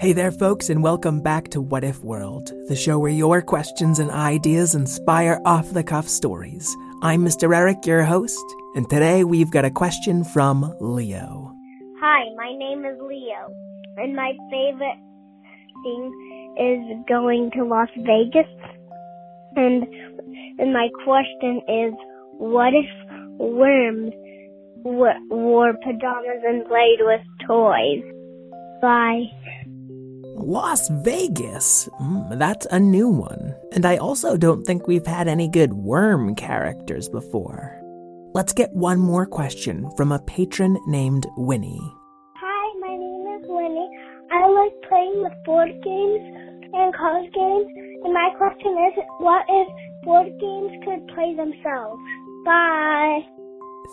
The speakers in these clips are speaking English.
Hey there, folks, and welcome back to What If World, the show where your questions and ideas inspire off the cuff stories. I'm Mr. Eric, your host, and today we've got a question from Leo. Hi, my name is Leo, and my favorite thing is going to Las Vegas. And and my question is, what if worms wore pajamas and played with toys? Bye. Las Vegas? Mm, that's a new one. And I also don't think we've had any good worm characters before. Let's get one more question from a patron named Winnie. Hi, my name is Winnie. I like playing with board games and card games. And my question is, what if board games could play themselves? Bye.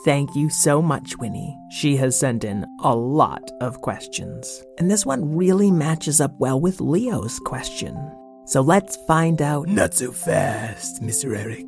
Thank you so much, Winnie. She has sent in a lot of questions. And this one really matches up well with Leo's question. So let's find out. Not so fast, Mr. Eric.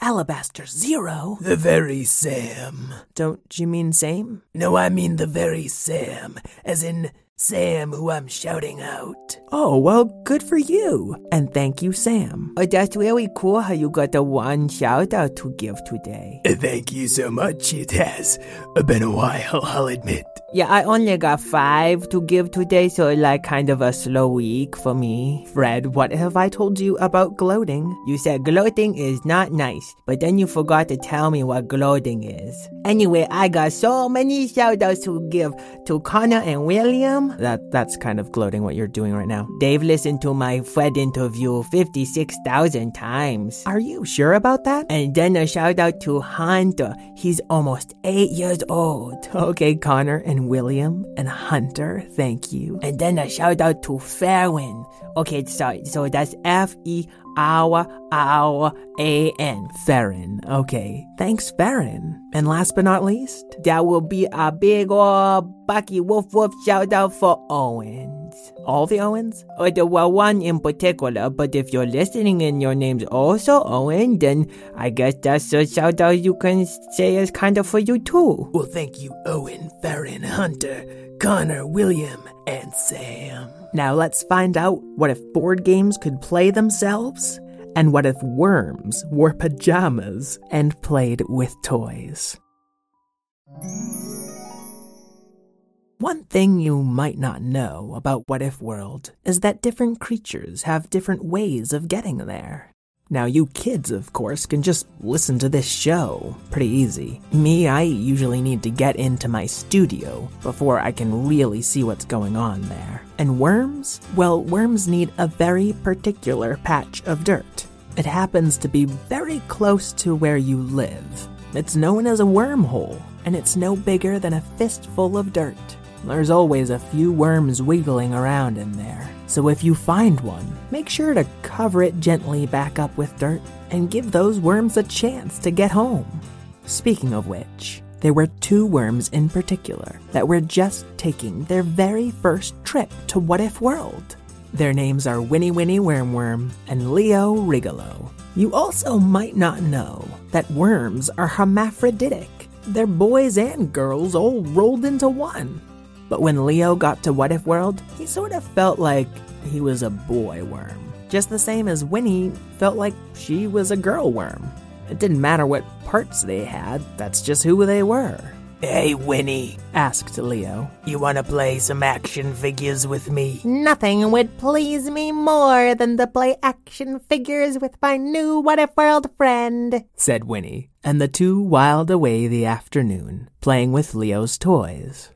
Alabaster Zero? The very Sam. Don't you mean same? No, I mean the very Sam, as in Sam who I'm shouting out. Oh, well, good for you. And thank you, Sam. Oh, that's really cool how you got the one shout out to give today. Thank you so much. It has been a while, I'll admit. Yeah, I only got five to give today, so like kind of a slow week for me. Fred, what have I told you about gloating? You said gloating is not nice, but then you forgot to tell me what gloating is. Anyway, I got so many shout outs to give to Connor and William. That that's kind of gloating what you're doing right now. They've listened to my Fred interview 56,000 times. Are you sure about that? And then a shout out to Hunter. He's almost eight years old. Okay, Connor and William and Hunter, thank you. And then a shout out to Farron. Okay, sorry. So that's F E R R A N. Farron. Okay. Thanks, Farron. And last but not least, that will be a big ol' Bucky Wolf Wolf shout out for Owens. All the Owens? Or the one in particular, but if you're listening and your name's also Owen, then I guess that's a shout out you can say is kind of for you too. Well, thank you, Owen, Farron, Hunter, Connor, William, and Sam. Now let's find out what if board games could play themselves, and what if worms wore pajamas and played with toys. One thing you might not know about What If World is that different creatures have different ways of getting there. Now, you kids, of course, can just listen to this show. Pretty easy. Me, I usually need to get into my studio before I can really see what's going on there. And worms? Well, worms need a very particular patch of dirt. It happens to be very close to where you live. It's known as a wormhole, and it's no bigger than a fistful of dirt. There's always a few worms wiggling around in there. So if you find one, make sure to cover it gently back up with dirt and give those worms a chance to get home. Speaking of which, there were two worms in particular that were just taking their very first trip to What If World. Their names are Winnie Winnie Wormworm and Leo Rigolo. You also might not know that worms are hermaphroditic. They're boys and girls all rolled into one. But when Leo got to What If World, he sort of felt like he was a boy worm. Just the same as Winnie felt like she was a girl worm. It didn't matter what parts they had, that's just who they were. Hey, Winnie, Asked Leo. you wanna play some action figures with me? Nothing would please me more than to play action figures with my new What If World friend, said Winnie. And the two whiled away the afternoon, playing with Leo's toys.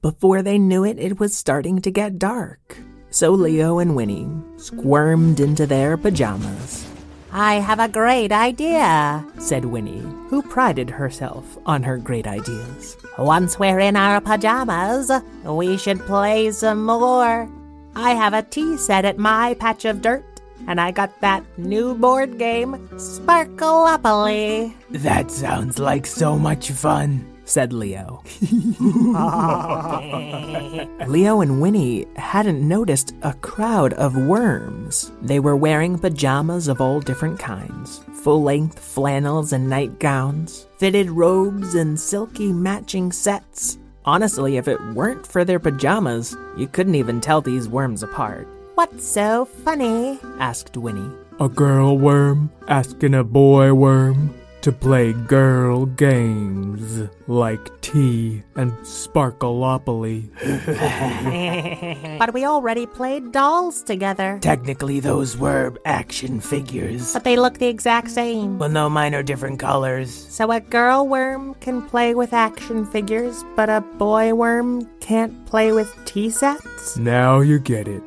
Before they knew it, it was starting to get dark. So Leo and Winnie squirmed into their pajamas I have a great idea, said Winnie, who prided herself on her great ideas. Once we're in our pajamas, we should play some more. I have a tea set at my patch of dirt, and I got that new board game, Sparkleopoly. That sounds like so much fun, said Leo. Leo and Winnie hadn't noticed a crowd of worms. They were wearing pajamas of all different kinds full length flannels and nightgowns, fitted robes, and silky matching sets. Honestly, if it weren't for their pajamas, you couldn't even tell these worms apart. What's so funny? asked Winnie. A girl worm asking a boy worm to play girl games like tea and sparkleopoly. but we already played dolls together. Technically, those were action figures. But they look the exact same. Well, no, mine are different colors. So a girl worm can play with action figures, but a boy worm can't play with tea sets? Now you get it.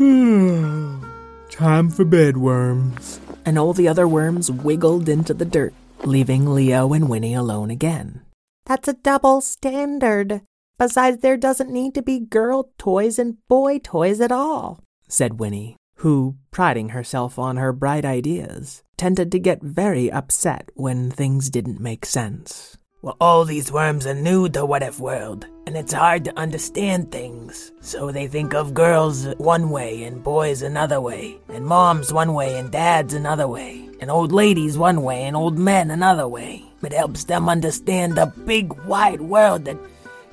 Time for bed, worms. And all the other worms wiggled into the dirt, leaving Leo and Winnie alone again. That's a double standard. Besides, there doesn't need to be girl toys and boy toys at all, said Winnie, who, priding herself on her bright ideas, tended to get very upset when things didn't make sense. Well, all these worms are new to What If World, and it's hard to understand things. So they think of girls one way and boys another way, and moms one way and dads another way, and old ladies one way and old men another way. It helps them understand the big, wide world that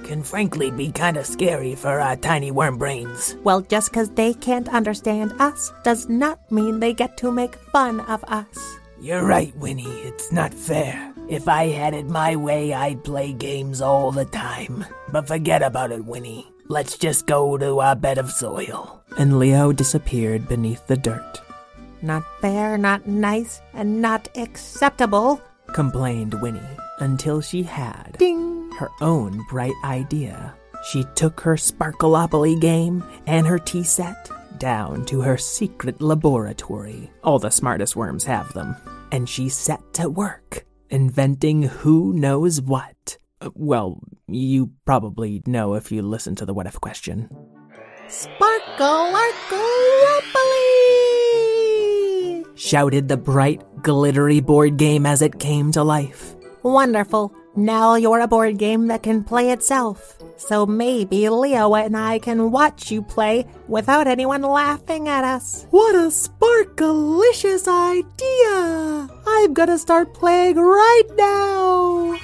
can frankly be kind of scary for our tiny worm brains. Well, just because they can't understand us does not mean they get to make fun of us. You're right, Winnie. It's not fair. If I had it my way, I'd play games all the time. But forget about it, Winnie. Let's just go to our bed of soil. And Leo disappeared beneath the dirt. Not fair, not nice, and not acceptable, complained Winnie, until she had Ding. her own bright idea. She took her Sparkleopoly game and her tea set down to her secret laboratory. All the smartest worms have them. And she set to work, inventing who knows what. Uh, Well, you probably know if you listen to the what if question. Sparkle, Sparkleopoly! Shouted the bright, glittery board game as it came to life. Wonderful. Now you're a board game that can play itself. So maybe Leo and I can watch you play without anyone laughing at us. What a sparkalicious idea! I'm gonna start playing right now!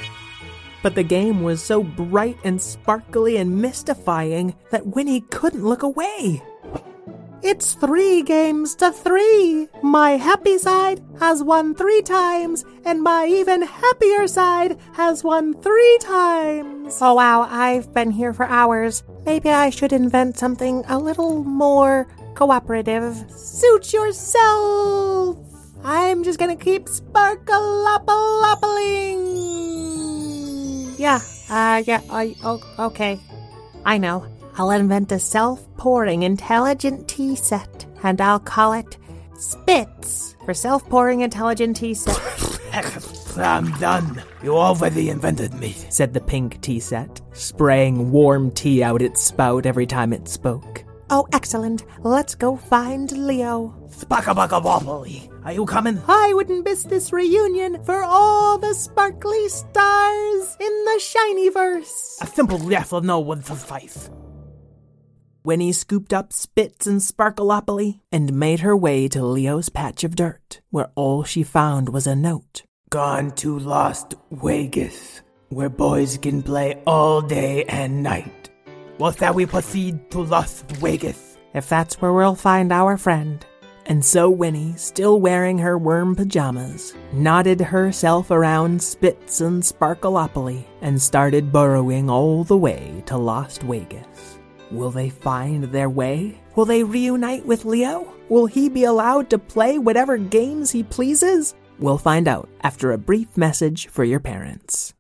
But the game was so bright and sparkly and mystifying that Winnie couldn't look away. It's three games to three. My happy side has won three times, and my even happier side has won three times. Oh wow, I've been here for hours. Maybe I should invent something a little more cooperative. Suit yourself! I'm just gonna keep sparkleopolopoling. Yeah, uh, yeah, uh, oh, okay. I know. I'll invent a self pouring intelligent tea set, and I'll call it Spitz for self pouring intelligent tea set. I'm done. You already invented me, said the pink tea set, spraying warm tea out its spout every time it spoke. oh, excellent. Let's go find Leo. Spaka-baka-wobbly. Are you coming? I wouldn't miss this reunion for all the sparkly stars in the shiny verse. A simple yes or no would suffice. Winnie scooped up Spitz and Sparkleopoly and made her way to Leo's patch of dirt, where all she found was a note. Gone to Lost Vegas, where boys can play all day and night. Well, shall we proceed to Lost Vegas? If that's where we'll find our friend. And so Winnie, still wearing her worm pajamas, nodded herself around Spitz and Sparkleopoly and started burrowing all the way to Lost Vegas. Will they find their way? Will they reunite with Leo? Will he be allowed to play whatever games he pleases? We'll find out after a brief message for your parents.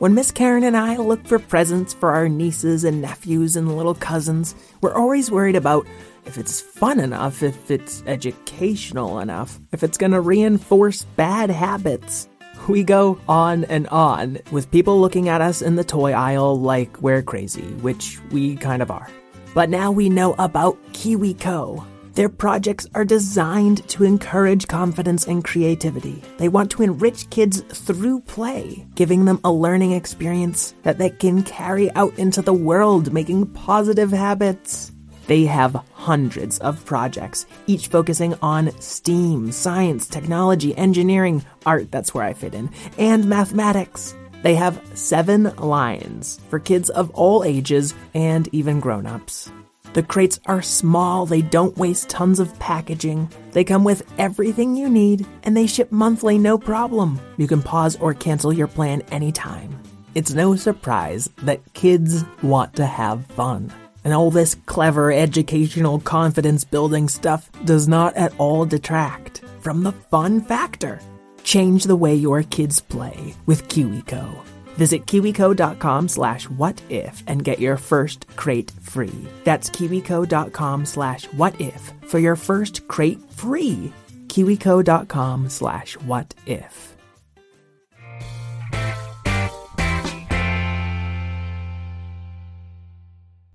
When Miss Karen and I look for presents for our nieces and nephews and little cousins, we're always worried about if it's fun enough, if it's educational enough, if it's gonna reinforce bad habits. We go on and on with people looking at us in the toy aisle like we're crazy, which we kind of are. But now we know about KiwiCo. Their projects are designed to encourage confidence and creativity. They want to enrich kids through play, giving them a learning experience that they can carry out into the world, making positive habits. They have hundreds of projects, each focusing on STEAM, science, technology, engineering, art, that's where I fit in, and mathematics. They have seven lines for kids of all ages and even grown ups. The crates are small, they don't waste tons of packaging. They come with everything you need, and they ship monthly no problem. You can pause or cancel your plan anytime. It's no surprise that kids want to have fun. And all this clever educational confidence building stuff does not at all detract from the fun factor. Change the way your kids play with KiwiCo. Visit kiwico.com slash what if and get your first crate free. That's kiwico.com slash what if for your first crate free. kiwico.com slash what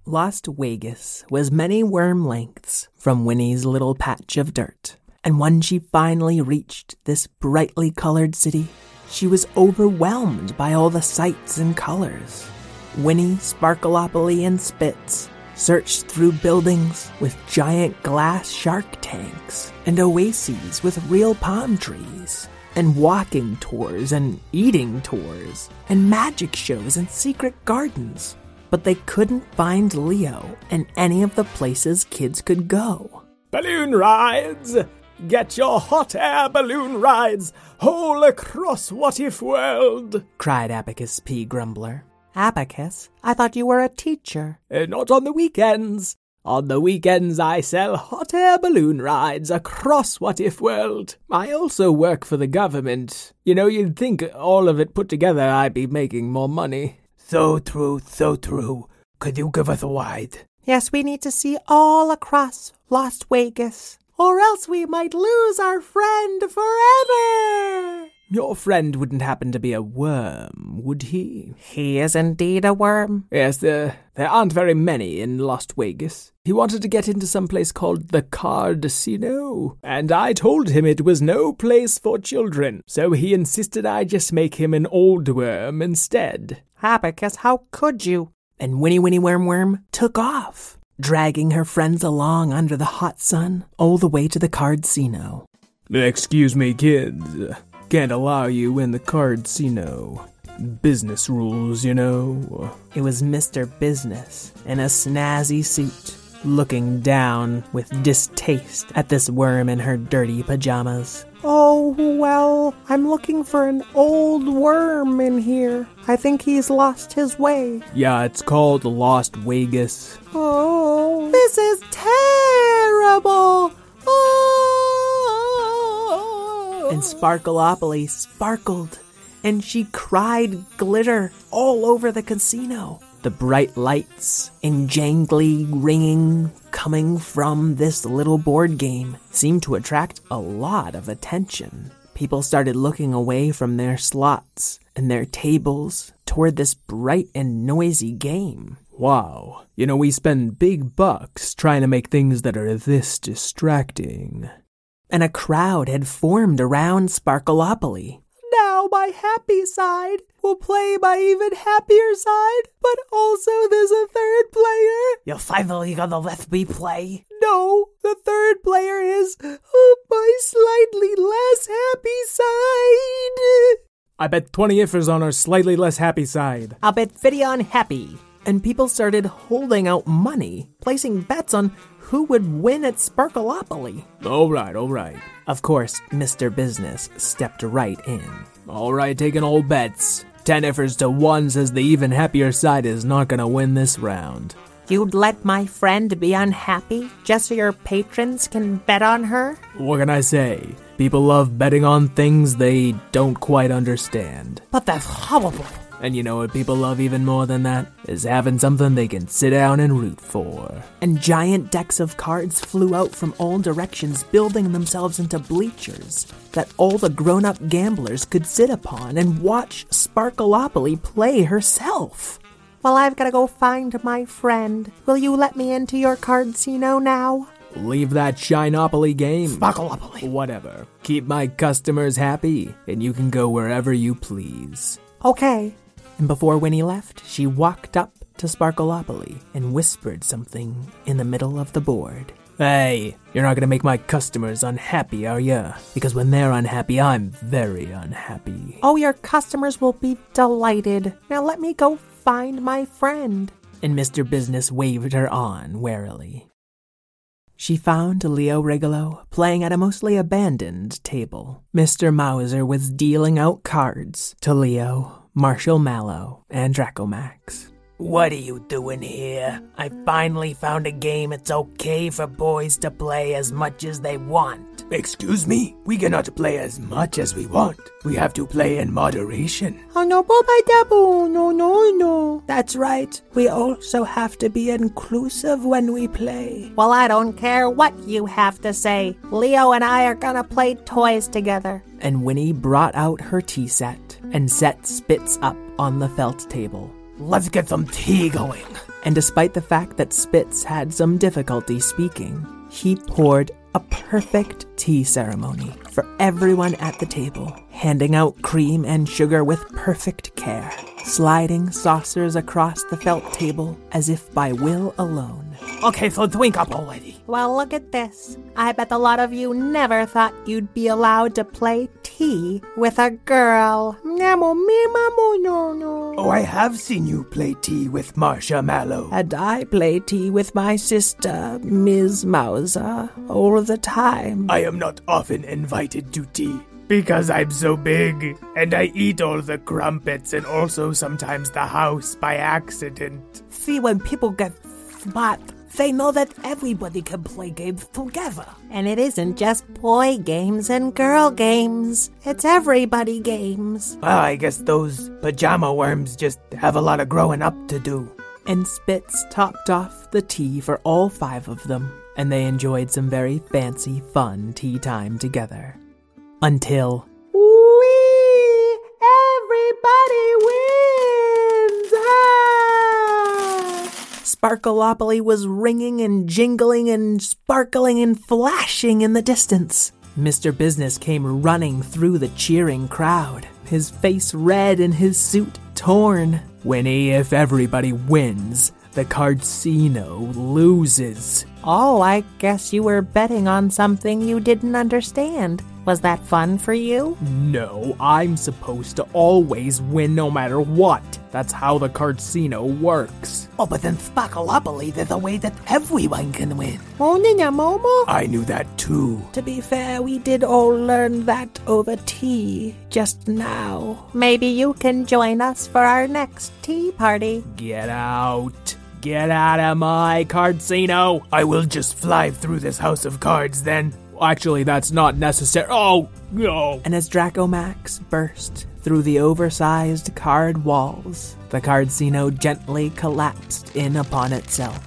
Lost Vegas was many worm lengths from Winnie's little patch of dirt. And when she finally reached this brightly colored city, she was overwhelmed by all the sights and colors. Winnie, Sparkleopoly, and Spitz searched through buildings with giant glass shark tanks, and oases with real palm trees, and walking tours and eating tours, and magic shows and secret gardens. But they couldn't find Leo in any of the places kids could go. Balloon rides! Get your hot air balloon rides all across What If World! cried Abacus P. Grumbler. Abacus, I thought you were a teacher. Uh, not on the weekends. On the weekends, I sell hot air balloon rides across What If World. I also work for the government. You know, you'd think all of it put together I'd be making more money. So true, so true. Could you give us a ride? Yes, we need to see all across Las Vegas, or else we might lose our friend forever. Your friend wouldn't happen to be a worm, would he? He is indeed a worm. Yes, there, there aren't very many in Las Vegas. He wanted to get into some place called the Cardcino, and I told him it was no place for children, so he insisted I just make him an old worm instead. Abacus, how could you? And Winnie Winnie Worm Worm took off, dragging her friends along under the hot sun all the way to the Card Cardcino. Excuse me, kids. Can't allow you in the Card Cardcino. Business rules, you know. It was Mr. Business in a snazzy suit, looking down with distaste at this worm in her dirty pajamas. Oh, well, I'm looking for an old worm in here. I think he's lost his way. Yeah, it's called Lost Vegas. Oh, this is terrible. Oh. And Sparkleopoly sparkled, and she cried glitter all over the casino. The bright lights and jangly ringing coming from this little board game seemed to attract a lot of attention. People started looking away from their slots and their tables toward this bright and noisy game. Wow. You know, we spend big bucks trying to make things that are this distracting. And a crowd had formed around Sparkleopoly. Now my happy side will play my even happier side, but also there's a third player. You're finally gonna let me play? No, the third player is oh, my slightly less happy side. I bet 20 ifers on our slightly less happy side. I'll bet 50 on happy. And people started holding out money, placing bets on who would win at Sparkleopoly. All right, all right. Of course, Mr. Business stepped right in. All right, taking all bets. 10 ifers to 1 says the even happier side is not gonna win this round. You'd let my friend be unhappy just so your patrons can bet on her? What can I say? People love betting on things they don't quite understand. But that's horrible. And you know what people love even more than that? Is having something they can sit down and root for. And giant decks of cards flew out from all directions, building themselves into bleachers that all the grown up gamblers could sit upon and watch Sparkleopoly play herself. Well, I've got to go find my friend. Will you let me into your card casino now? Leave that Shinopoly game. Sparkleopoly. Whatever. Keep my customers happy, and you can go wherever you please. Okay. And before Winnie left, she walked up to Sparkleopoly and whispered something in the middle of the board. Hey, you're not gonna make my customers unhappy, are ya? Because when they're unhappy, I'm very unhappy. Oh, your customers will be delighted. Now let me go find my friend. And Mr. Business waved her on warily. She found Leo Rigolo playing at a mostly abandoned table. Mr. Mauser was dealing out cards to Leo, Marshall Mallow, and Dracomax. What are you doing here? I finally found a game it's okay for boys to play as much as they want. Excuse me? We cannot play as much as we want. We have to play in moderation. Oh no, Boba Dabu, no, no, no. That's right. We also have to be inclusive when we play. Well, I don't care what you have to say. Leo and I are gonna play toys together. And Winnie brought out her tea set and set Spitz up on the felt table. Let's get some tea going. And despite the fact that Spitz had some difficulty speaking, he poured a perfect tea ceremony for everyone at the table, handing out cream and sugar with perfect care, sliding saucers across the felt table as if by will alone. Okay, so drink up already. Well, look at this. I bet a lot of you never thought you'd be allowed to play tea with a girl. Namo me mamo no no. Oh, I have seen you play tea with Marsha Mallow. And I play tea with my sister, Ms. Mauser, all the time. I am not often invited to tea. Because I'm so big, and I eat all the crumpets and also sometimes the house by accident. See, when people get smart, they know that everybody can play games together. And it isn't just boy games and girl games, it's everybody games. Well, I guess those pajama worms just have a lot of growing up to do. And Spitz topped off the tea for all five of them, and they enjoyed some very fancy, fun tea time together. Until. Wee! Everybody wins! Sparkleopoly was ringing and jingling and sparkling and flashing in the distance. Mr. Business came running through the cheering crowd, his face red and his suit torn. Winnie, if everybody wins, the casino loses. Oh, I guess you were betting on something you didn't understand. Was that fun for you? No, I'm supposed to always win no matter what. That's how the casino works. Oh, but then Sparkleopoly, there's a way that everyone can win. Oh, Nina Momo? I knew that too. To be fair, we did all learn that over tea just now. Maybe you can join us for our next tea party. Get out. Get out of my casino. I will just fly through this house of cards then. Actually, that's not necessary. Oh, no. And as Dracomax burst through the oversized card walls, the card casino gently collapsed in upon itself.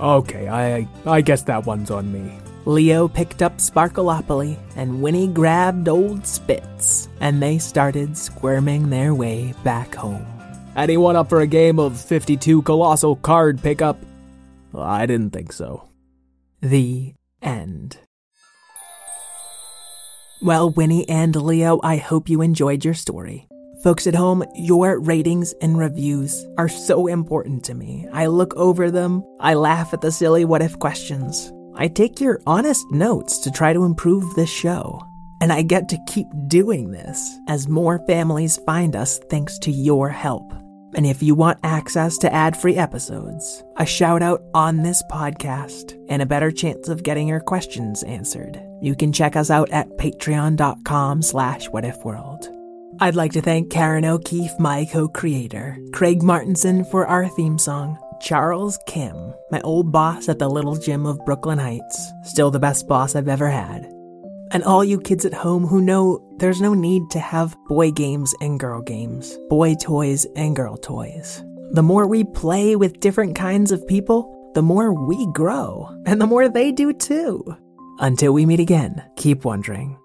Okay, I I guess that one's on me. Leo picked up Sparkleopoly, and Winnie grabbed old Spitz, and they started squirming their way back home. Anyone up for a game of 52 colossal card pickup? Well, I didn't think so. The end. Well, Winnie and Leo, I hope you enjoyed your story. Folks at home, your ratings and reviews are so important to me. I look over them, I laugh at the silly what if questions. I take your honest notes to try to improve this show. And I get to keep doing this as more families find us thanks to your help. And if you want access to ad-free episodes, a shout out on this podcast, and a better chance of getting your questions answered, you can check us out at patreon.com slash whatifworld. I'd like to thank Karen O'Keefe, my co-creator, Craig Martinson for our theme song, Charles Kim, my old boss at the Little Gym of Brooklyn Heights, still the best boss I've ever had. And all you kids at home who know there's no need to have boy games and girl games, boy toys and girl toys. The more we play with different kinds of people, the more we grow, and the more they do too. Until we meet again, keep wondering